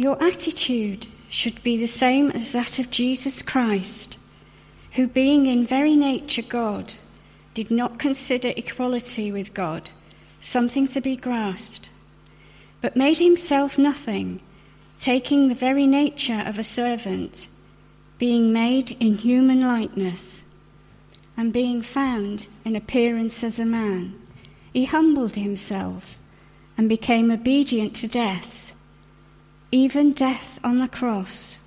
Your attitude should be the same as that of Jesus Christ, who, being in very nature God, did not consider equality with God something to be grasped, but made himself nothing, taking the very nature of a servant, being made in human likeness, and being found in appearance as a man. He humbled himself and became obedient to death, even death on the cross.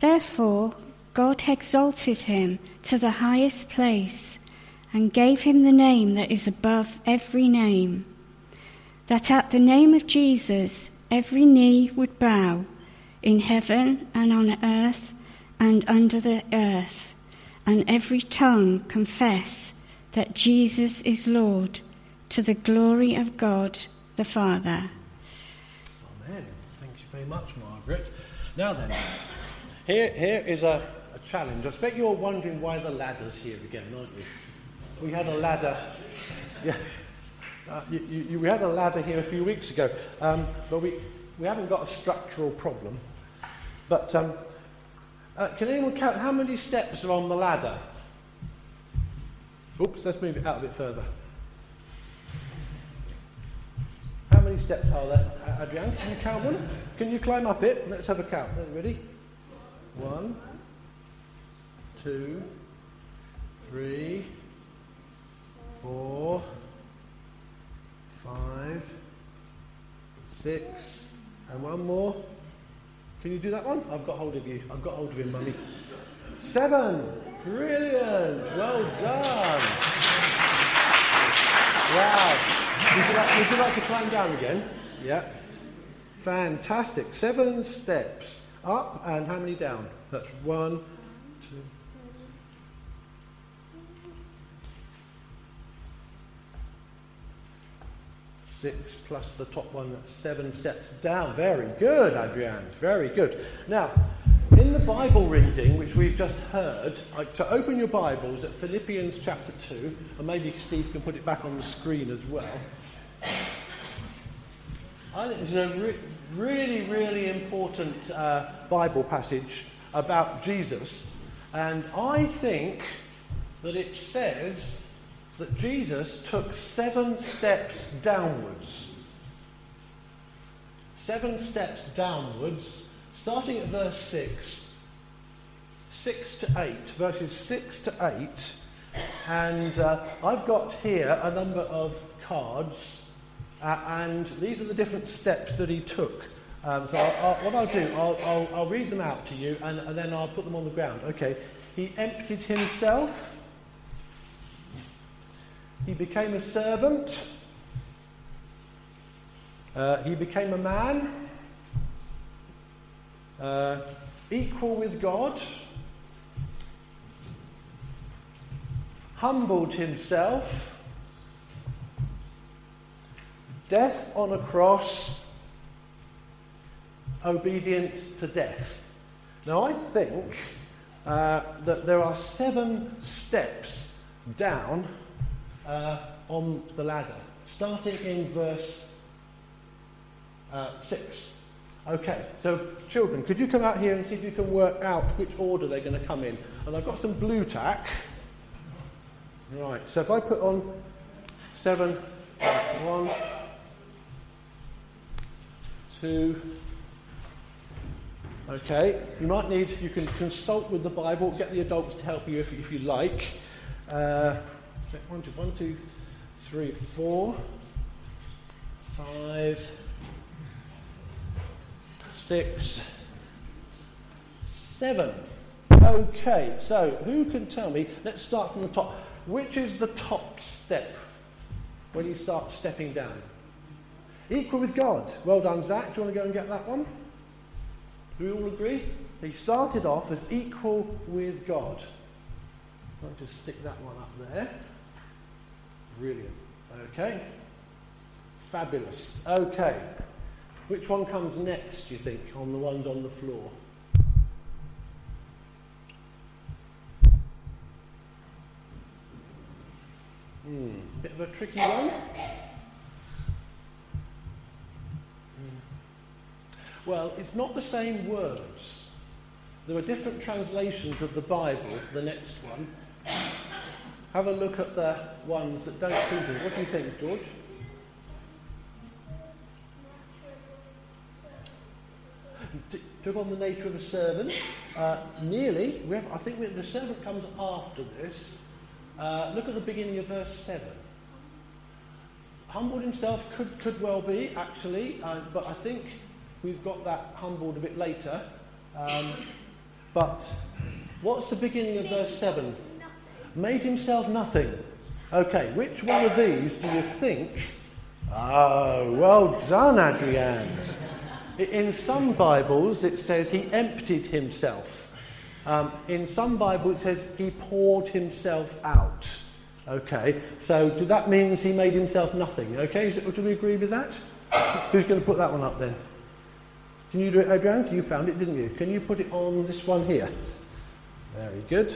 Therefore, God exalted him to the highest place and gave him the name that is above every name, that at the name of Jesus every knee would bow in heaven and on earth and under the earth, and every tongue confess that Jesus is Lord to the glory of God the Father. Very much, Margaret. Now then, here, here is a, a challenge. I expect you're wondering why the ladder's here again, aren't you? We had a ladder. Yeah. Uh, you, you, we had a ladder here a few weeks ago, um, but we, we haven't got a structural problem. But um, uh, can anyone count how many steps are on the ladder? Oops, let's move it out a bit further. How many steps are there, Adrian? Can you count them? Can you climb up it? Let's have a count. Ready? One, two, three, four, five, six, and one more. Can you do that one? I've got hold of you. I've got hold of him, mummy. Seven. Brilliant. Well done. Wow. Would you, like, would you like to climb down again? Yeah. Fantastic. Seven steps up and how many down? That's one, two. Six plus the top one, that's seven steps down. Very good, Adrian. Very good. Now, in the Bible reading, which we've just heard, so open your Bibles at Philippians chapter 2, and maybe Steve can put it back on the screen as well. I think it's a re- really, really important uh, Bible passage about Jesus, and I think that it says that Jesus took seven steps downwards. Seven steps downwards, starting at verse 6, 6 to 8, verses 6 to 8. And uh, I've got here a number of cards uh, and these are the different steps that he took. Um, so I'll, I'll, what I'll do, I'll, I'll, read them out to you and, and then I'll put them on the ground. Okay. He emptied himself. He became a servant. Uh, he became a man. Uh, equal with God. Humbled himself Death on a cross, obedient to death. Now, I think uh, that there are seven steps down uh, on the ladder, starting in verse uh, 6. Okay, so children, could you come out here and see if you can work out which order they're going to come in? And I've got some Blu Tack. Right, so if I put on 7, uh, 1, two. Okay, you might need, you can consult with the Bible, get the adults to help you if, if you like. Uh, one, two, one, two, three, four, five, six, seven. Okay, so who can tell me? Let's start from the top. Which is the top step when you start stepping down? Equal with God. Well done, Zach. Do you want to go and get that one? Do we all agree? He started off as equal with God. I'll just stick that one up there. Brilliant. Okay. Fabulous. Okay. Which one comes next, do you think, on the ones on the floor? Hmm. Bit of a tricky one. Well, it's not the same words. There are different translations of the Bible, the next one. Have a look at the ones that don't seem to. What do you think, George? T- took on the nature of a servant. Uh, nearly. I think the servant comes after this. Uh, look at the beginning of verse 7. Humbled himself could, could well be, actually, uh, but I think we've got that humbled a bit later. Um, but what's the beginning of verse 7? Made himself nothing. Okay, which one of these do you think? Oh, well done, Adrian. In some Bibles, it says he emptied himself. Um, in some Bibles, it says he poured himself out. Okay, so that means he made himself nothing. Okay, do we agree with that? Who's going to put that one up then? You do it, Adrian? You found it, didn't you? Can you put it on this one here? Very good.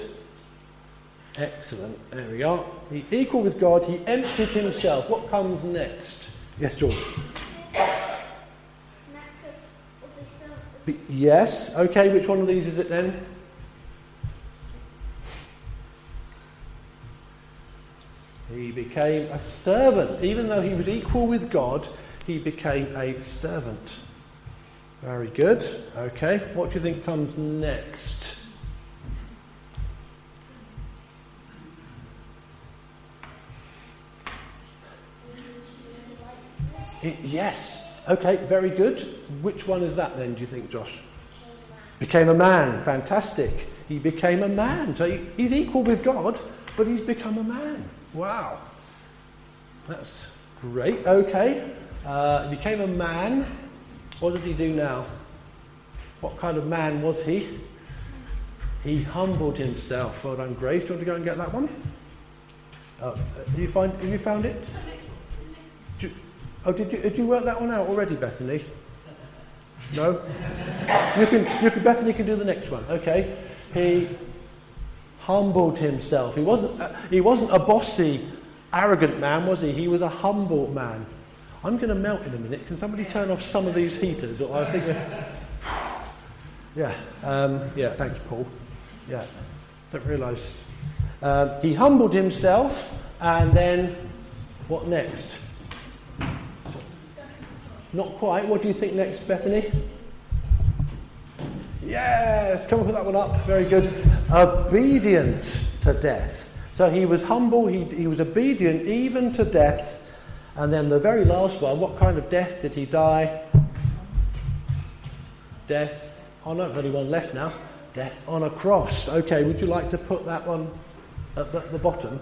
Excellent. There we are. He equal with God. He emptied himself. What comes next? Yes, George. Yes. Okay, which one of these is it then? He became a servant. Even though he was equal with God, he became a servant. Very good. Okay, what do you think comes next? It, yes. Okay, very good. Which one is that then, do you think, Josh? Became a man. Fantastic. He became a man. So he, he's equal with God, but he's become a man. Wow. That's great. Okay. Uh, became a man. What did he do now? What kind of man was he? He humbled himself. Well done, Grace. Do you want to go and get that one? Uh, you find, have you found it? Oh, did you, did you work that one out already, Bethany? No? You can, you can, Bethany can do the next one. Okay. He humbled himself. He wasn't, uh, he wasn't a bossy, arrogant man, was he? He was a humble man. I'm going to melt in a minute. Can somebody turn off some of these heaters? Or I think. yeah. Um, yeah. Thanks, Paul. Yeah. Don't realise. Um, he humbled himself, and then what next? Not quite. What do you think next, Bethany? Yes, come and put that one up. Very good. Obedient to death. So he was humble, he, he was obedient even to death. And then the very last one, what kind of death did he die? Death. Oh no, only one left now. Death on a cross. Okay, would you like to put that one at the, the bottom?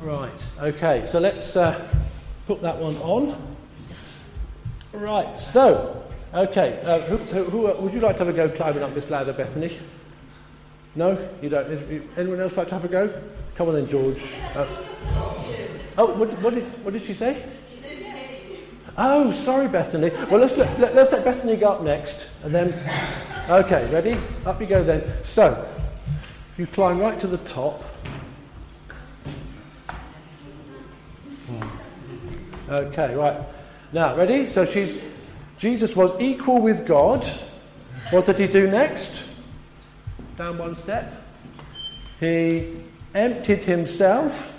Right, okay, so let's. Uh, put that one on. Right, so, okay, uh, who, who, who, would you like to have a go climbing up this ladder, Bethany? No? You don't? Anyone else like to have a go? Come on then, George. Uh, oh, what, what, did, what did she say? She said. Oh, sorry, Bethany. Well, let's let, let, let's let Bethany go up next. And then, okay, ready? Up you go then. So, you climb right to the top. Hmm. Okay, right. Now, ready? So she's Jesus was equal with God. What did he do next? Down one step. He emptied himself,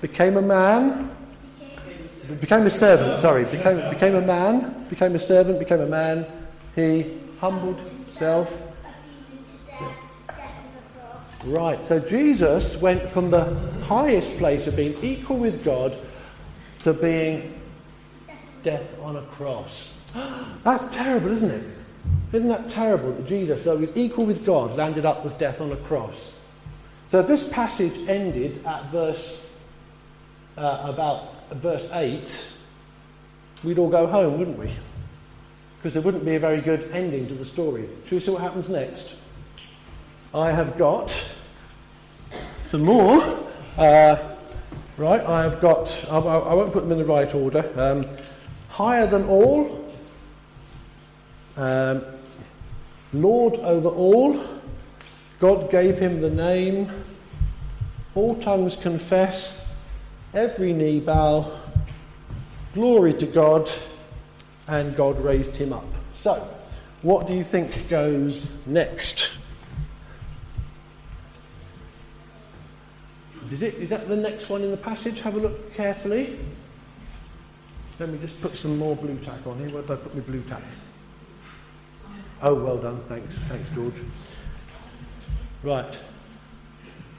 became a man, became a servant, sorry, became, became a man, became a servant, became a man. He humbled himself. Right, so Jesus went from the highest place of being equal with God to being death on a cross. That's terrible, isn't it? Isn't that terrible that Jesus, though he was equal with God, landed up with death on a cross? So if this passage ended at verse uh, about verse 8, we'd all go home, wouldn't we? Because there wouldn't be a very good ending to the story. Shall we see what happens next? I have got some more. Uh, right, I have got, I, I, won't put them in the right order. Um, higher than all, um, Lord over all, God gave him the name, all tongues confess, every knee bow, Glory to God, and God raised him up. So, what do you think goes next? Is, it, is that the next one in the passage? Have a look carefully. Let me just put some more Blu Tack on here. Where did I put my Blu Tack? Oh, well done. Thanks. Thanks, George. Right.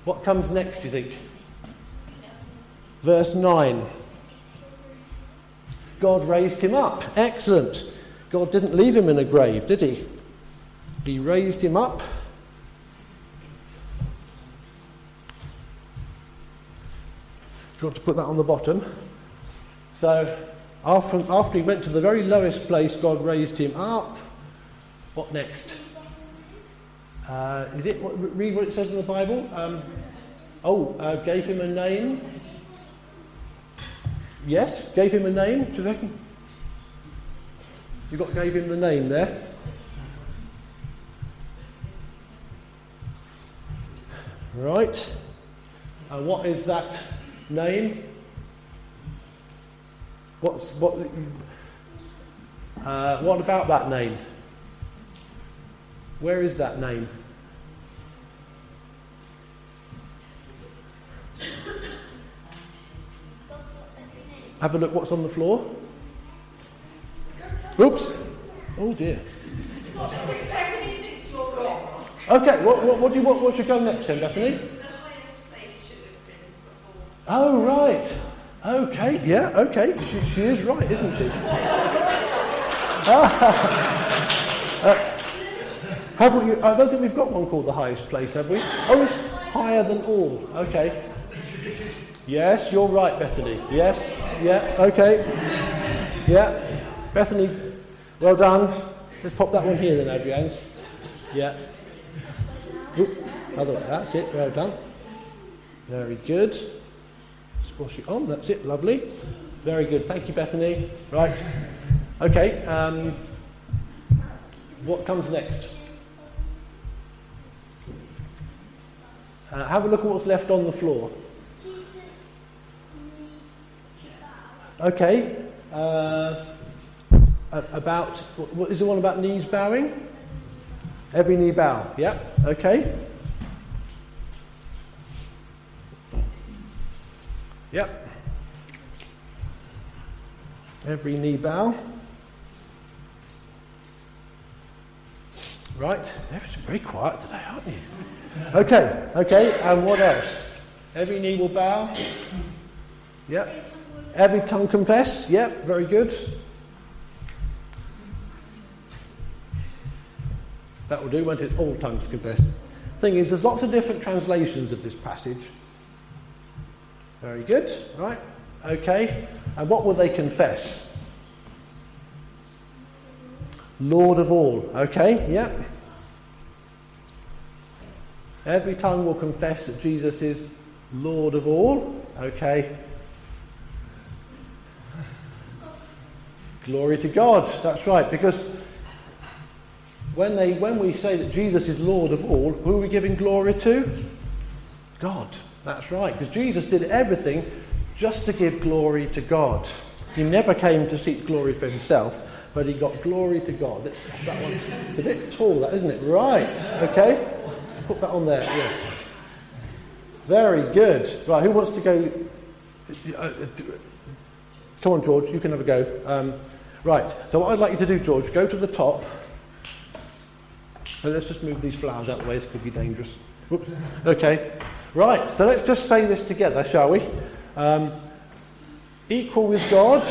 What comes next, do you think? Verse 9. God raised him up. Excellent. God didn't leave him in a grave, did he? He raised him up. Do you want to put that on the bottom? So, after, after he went to the very lowest place, God raised him up. What next? Uh, is it read what it says in the Bible? Um, oh, uh, gave him a name. Yes, gave him a name. Do you think? You got gave him the name there. Right. And what is that name? What's what? Uh, what about that name? Where is that name? Have a look what's on the floor. Oops. Oh dear. Okay, what, what, what do you want? What should go next then, Bethany? Oh, right. Okay, yeah, okay. She, she is right, isn't she? uh, have we, I don't think we've got one called the highest place, have we? Oh, it's higher than all. Okay. Yes, you're right, Bethany. Yes, yeah, okay. Yeah. Bethany, well done. Let's pop that one here then, Adrian's. Yeah. Oop, other way, that's it, well done. Very good. Squash it on, that's it, lovely. Very good, thank you, Bethany. Right. Okay, um, what comes next? Uh, have a look at what's left on the floor. Okay. Uh, about, what, is the one about knees bowing? Every knee bow. Yep. Okay. Yep. Every knee bow. Right. Everyone's very quiet today, aren't you? Okay. Okay. And what else? Every knee will bow. Yep. Every tongue confess? Yep, very good. That will do, won't it? All tongues confess. Thing is, there's lots of different translations of this passage. Very good, right? Okay. And what will they confess? Lord of all. Okay, yep. Every tongue will confess that Jesus is Lord of all. Okay. Glory to God. That's right. Because when, they, when we say that Jesus is Lord of all, who are we giving glory to? God. That's right. Because Jesus did everything just to give glory to God. He never came to seek glory for himself, but he got glory to God. Put that one. It's a bit tall, that isn't it? Right. Okay. Put that on there. Yes. Very good. Right. Who wants to go? Uh, uh, Come on, George. You can have a go. Um, Right, so what I'd like you to do, George, go to the top. And let's just move these flowers out of the way, this could be dangerous. Whoops. Okay. Right, so let's just say this together, shall we? Um, equal with God.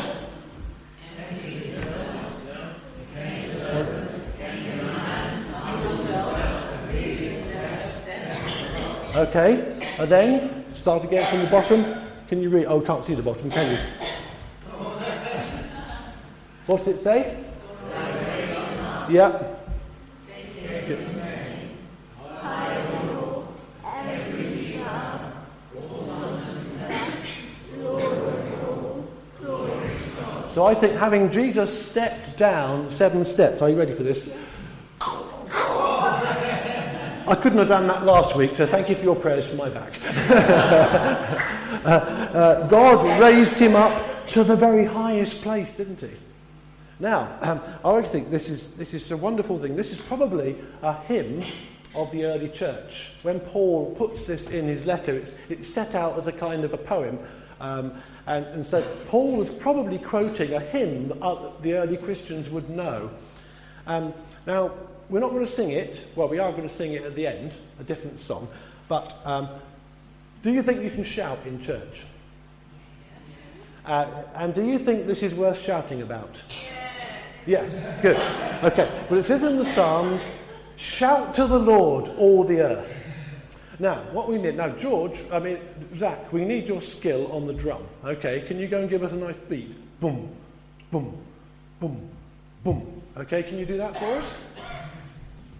Okay, and then start again from the bottom. Can you read? Oh, can't see the bottom, can you? What does it say? Yeah. So I think having Jesus stepped down seven steps, are you ready for this? I couldn't have done that last week, so thank you for your prayers for my back. uh, uh, God raised him up to the very highest place, didn't he? Now, um, I always think this is, this is a wonderful thing. This is probably a hymn of the early church. When Paul puts this in his letter, it's, it's set out as a kind of a poem. Um, and, and so Paul was probably quoting a hymn that the early Christians would know. Um, now, we're not going to sing it. Well, we are going to sing it at the end, a different song. But um, do you think you can shout in church? Uh, and do you think this is worth shouting about? Yes. Yes, good. Okay. but it says in the Psalms, shout to the Lord, all the earth. Now, what we need, now, George, I mean, Zach, we need your skill on the drum. Okay, can you go and give us a nice beat? Boom, boom, boom, boom. Okay, can you do that for us?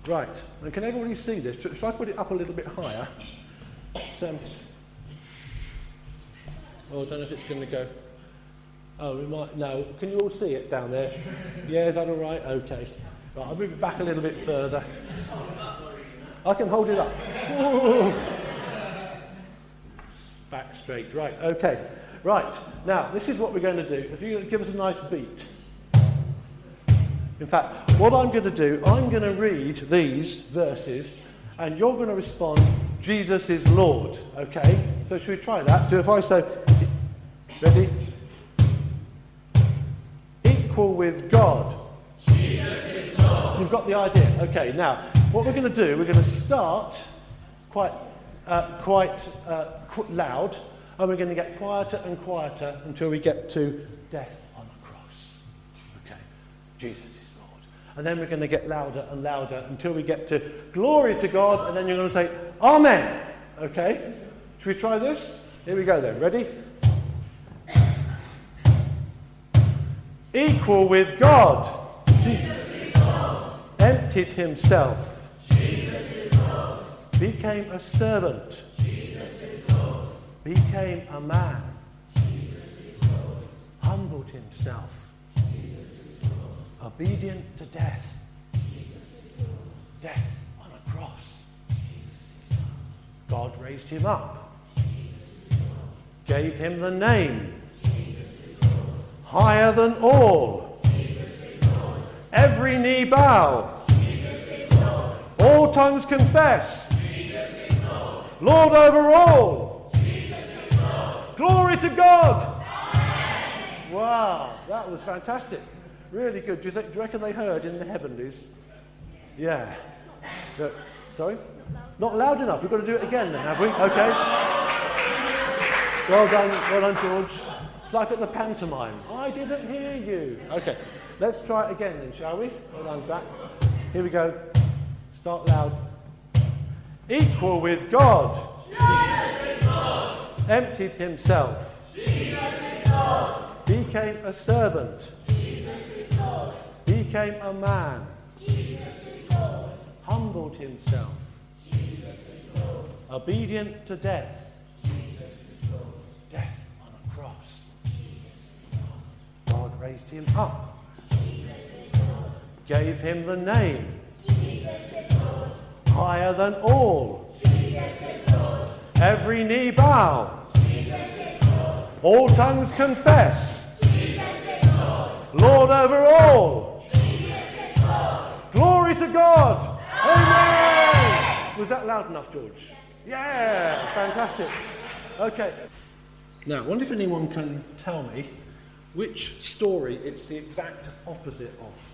Right, and can everybody see this? Should I put it up a little bit higher? Um, oh, I don't know if it's going to go. Oh, we might. No, can you all see it down there? Yeah, is that all right? Okay. Right, I'll move it back a little bit further. I can hold it up. Back straight. Right, okay. Right, now, this is what we're going to do. If you give us a nice beat. In fact, what I'm going to do, I'm going to read these verses, and you're going to respond, Jesus is Lord. Okay? So, should we try that? So, if I say, ready? Equal with God. Jesus is. You've got the idea. Okay, now, what we're going to do, we're going to start quite, uh, quite uh, qu- loud, and we're going to get quieter and quieter until we get to death on a cross. Okay, Jesus is Lord. And then we're going to get louder and louder until we get to glory to God, and then you're going to say, Amen. Okay? Should we try this? Here we go then. Ready? Equal with God. Lord. Emptied himself became a servant, became a man, humbled himself, obedient to death, death on a cross. God raised him up, gave him the name. Higher than all. Every knee bow, all tongues confess. Lord. Over all. Glory to God. Wow, that was fantastic. Really good. Do you, do you reckon they heard in the heavenlies? Yeah. Sorry? Not loud enough. We've got to do it again then, have we? Okay. Well done, well done, George. It's like at the pantomime. I didn't hear you. Okay. Let's try it again then, shall we? Well done, Zach. Here we go. Start loud. Equal with God. Jesus is Lord. Emptied himself. Jesus is Lord. Became a servant. Jesus is Lord. Became a man. Jesus is Lord. Humbled himself. Jesus is Lord. Obedient to death. Raised him up. Gave him the name. Higher than all. Every knee bow. All tongues confess. Lord. Over all. Glory to God. Amen. Was that loud enough, George? Yeah, fantastic. Okay. Now, I wonder if anyone can tell me which story it's the exact opposite of.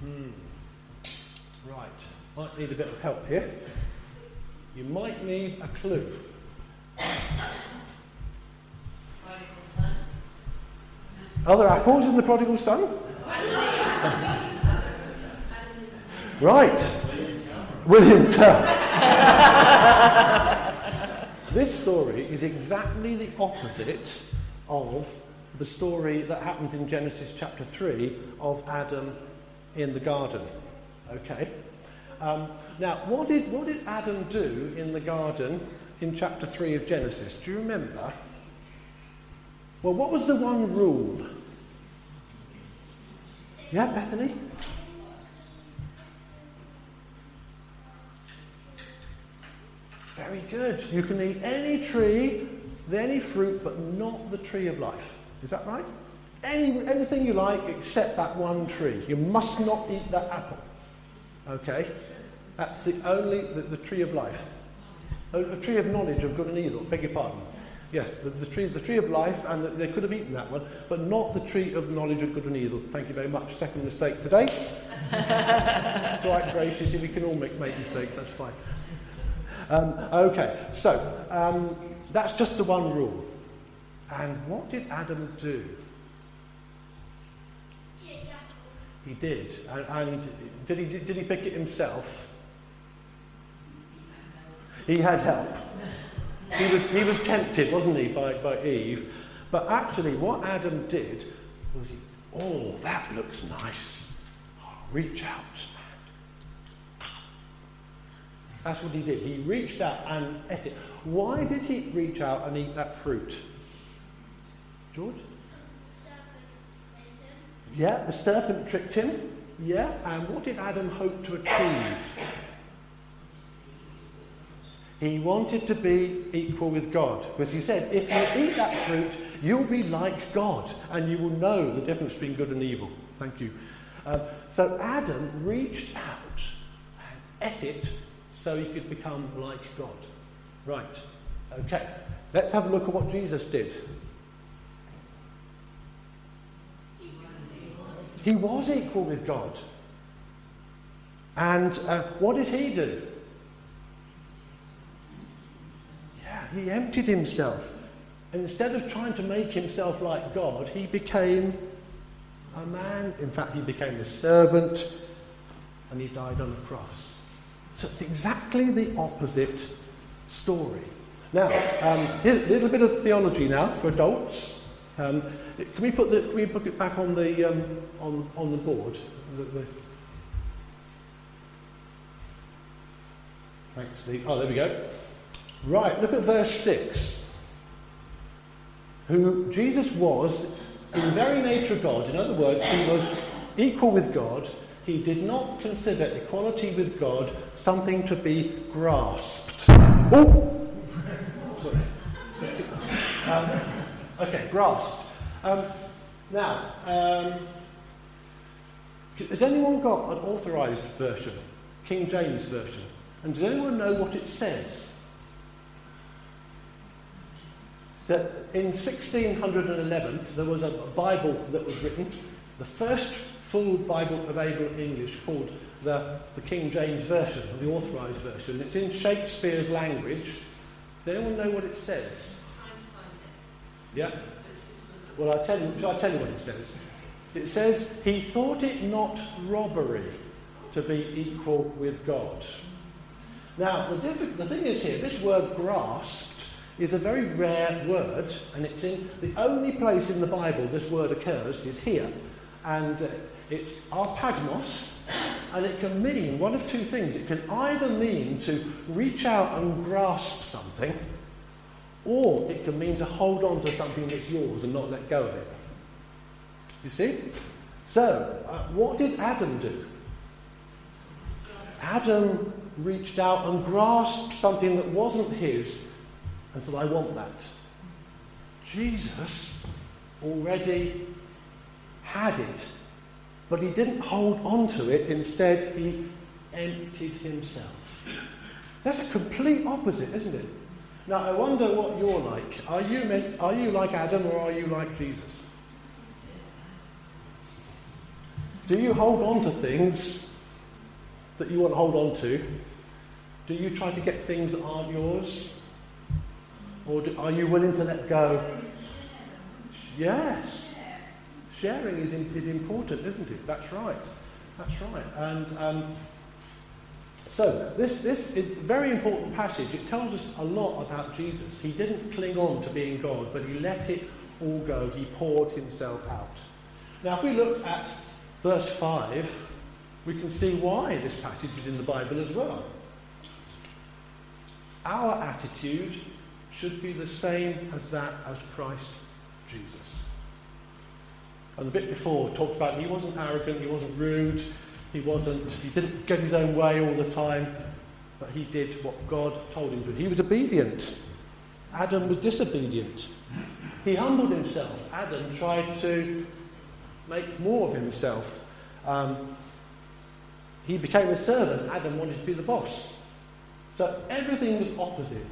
Hmm. Right. Might need a bit of help here. You might need a clue. Are there apples in the prodigal son? right. William Tell. this story is exactly the opposite of the story that happens in Genesis chapter 3 of Adam in the garden. Okay? Um, now, what did, what did Adam do in the garden in chapter 3 of Genesis? Do you remember? Well, what was the one rule? Yeah, Bethany? Very good. You can eat any tree any fruit but not the tree of life. Is that right? Any, anything you like except that one tree. You must not eat that apple. Okay? That's the only, the, the tree of life. A, tree of knowledge of good and evil, beg your pardon. Yes, the, the, tree, the tree of life, and the, they could have eaten that one, but not the tree of knowledge of good and evil. Thank you very much. Second mistake today. it's right, Grace. We can all make, make mistakes. That's fine. Um, okay, so um, that's just the one rule. And what did Adam do? He did. And, and did, he, did he pick it himself? He had help. He was, he was tempted, wasn't he, by, by Eve? But actually, what Adam did was, he, oh, that looks nice. I'll reach out. That's what he did. He reached out and ate it. Why did he reach out and eat that fruit? George? Yeah, the serpent tricked him. Yeah, and what did Adam hope to achieve? He wanted to be equal with God. Because he said, if you eat that fruit, you'll be like God, and you will know the difference between good and evil. Thank you. Uh, so Adam reached out and ate it so he could become like God. Right. Okay. Let's have a look at what Jesus did. He was equal with God. And uh, what did he do? Yeah, he emptied himself. And instead of trying to make himself like God, he became a man. In fact, he became a servant and he died on a cross. So it's exactly the opposite story. Now, um, a little bit of theology now for adults. Um, can we put the can we put it back on the um, on on the board? The, the... Thanks, Steve. Oh, there we go. Right, look at verse six. Who Jesus was in the very nature of God. In other words, he was equal with God. He did not consider equality with God something to be grasped. Oh! Sorry. Um, okay, grasped. Um, now, um, has anyone got an authorised version, King James version? And does anyone know what it says? That in 1611 there was a Bible that was written, the first full Bible available English called the, the King James Version, or the authorised version. It's in Shakespeare's language. Does anyone know what it says? Yeah? Well, I tell you, tell you what it says? It says, He thought it not robbery to be equal with God. Now, the, diff- the thing is here, this word grasped is a very rare word, and it's in the only place in the Bible this word occurs is here. And uh, it's harpagmos, and it can mean one of two things. It can either mean to reach out and grasp something, or it can mean to hold on to something that's yours and not let go of it. You see? So, uh, what did Adam do? Adam reached out and grasped something that wasn't his and said, I want that. Jesus already had it, but he didn't hold on to it. Instead, he emptied himself. That's a complete opposite, isn't it? Now, I wonder what you're like. Are you, are you like Adam or are you like Jesus? Do you hold on to things that you want to hold on to? Do you try to get things that aren't yours? Or do, are you willing to let go? Yes. Sharing is, in, is important, isn't it? That's right. That's right. And um, so, this, this is a very important passage. It tells us a lot about Jesus. He didn't cling on to being God, but he let it all go. He poured himself out. Now, if we look at verse 5, we can see why this passage is in the Bible as well. Our attitude should be the same as that as Christ Jesus. And the bit before talked about he wasn't arrogant, he wasn't rude, he wasn't, he didn't get his own way all the time, but he did what God told him to. He was obedient. Adam was disobedient. He humbled himself. Adam tried to make more of himself. Um, he became a servant. Adam wanted to be the boss. So everything was opposite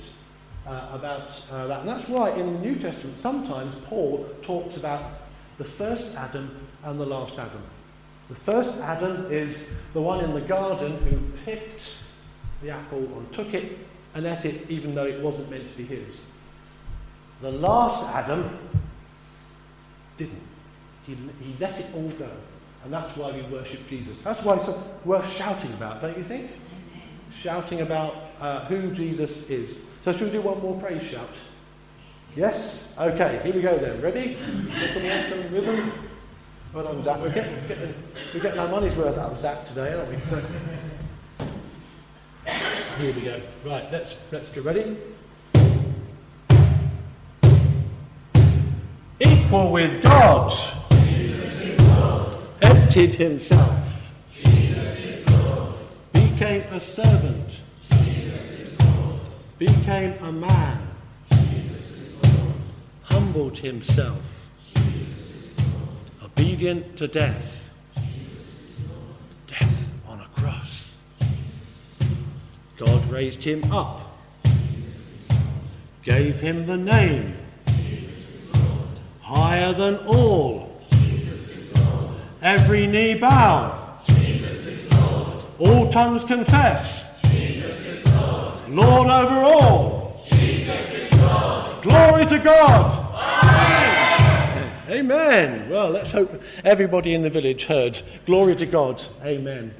uh, about uh, that. And that's why in the New Testament, sometimes Paul talks about the first Adam and the last Adam. The first Adam is the one in the garden who picked the apple and took it and ate it even though it wasn't meant to be his. The last Adam didn't. He, he let it all go. And that's why we worship Jesus. That's why it's worth shouting about, don't you think? Shouting about uh, who Jesus is. So, should we do one more praise shout? Yes? Okay, here we go then. Ready? We have some rhythm? Well done, Zach. We're getting, getting, we're getting our money's worth out of Zach today, aren't we? Here we go. Right, let's, let's get ready. Equal with God. Emptied himself. Became a servant. Became a man. Humbled himself. Obedient to death. Death on a cross. God raised him up. Gave him the name. Higher than all. Every knee bow. All tongues confess. Lord over all. Glory to God. Amen. Well, let's hope everybody in the village heard. Glory to God. Amen.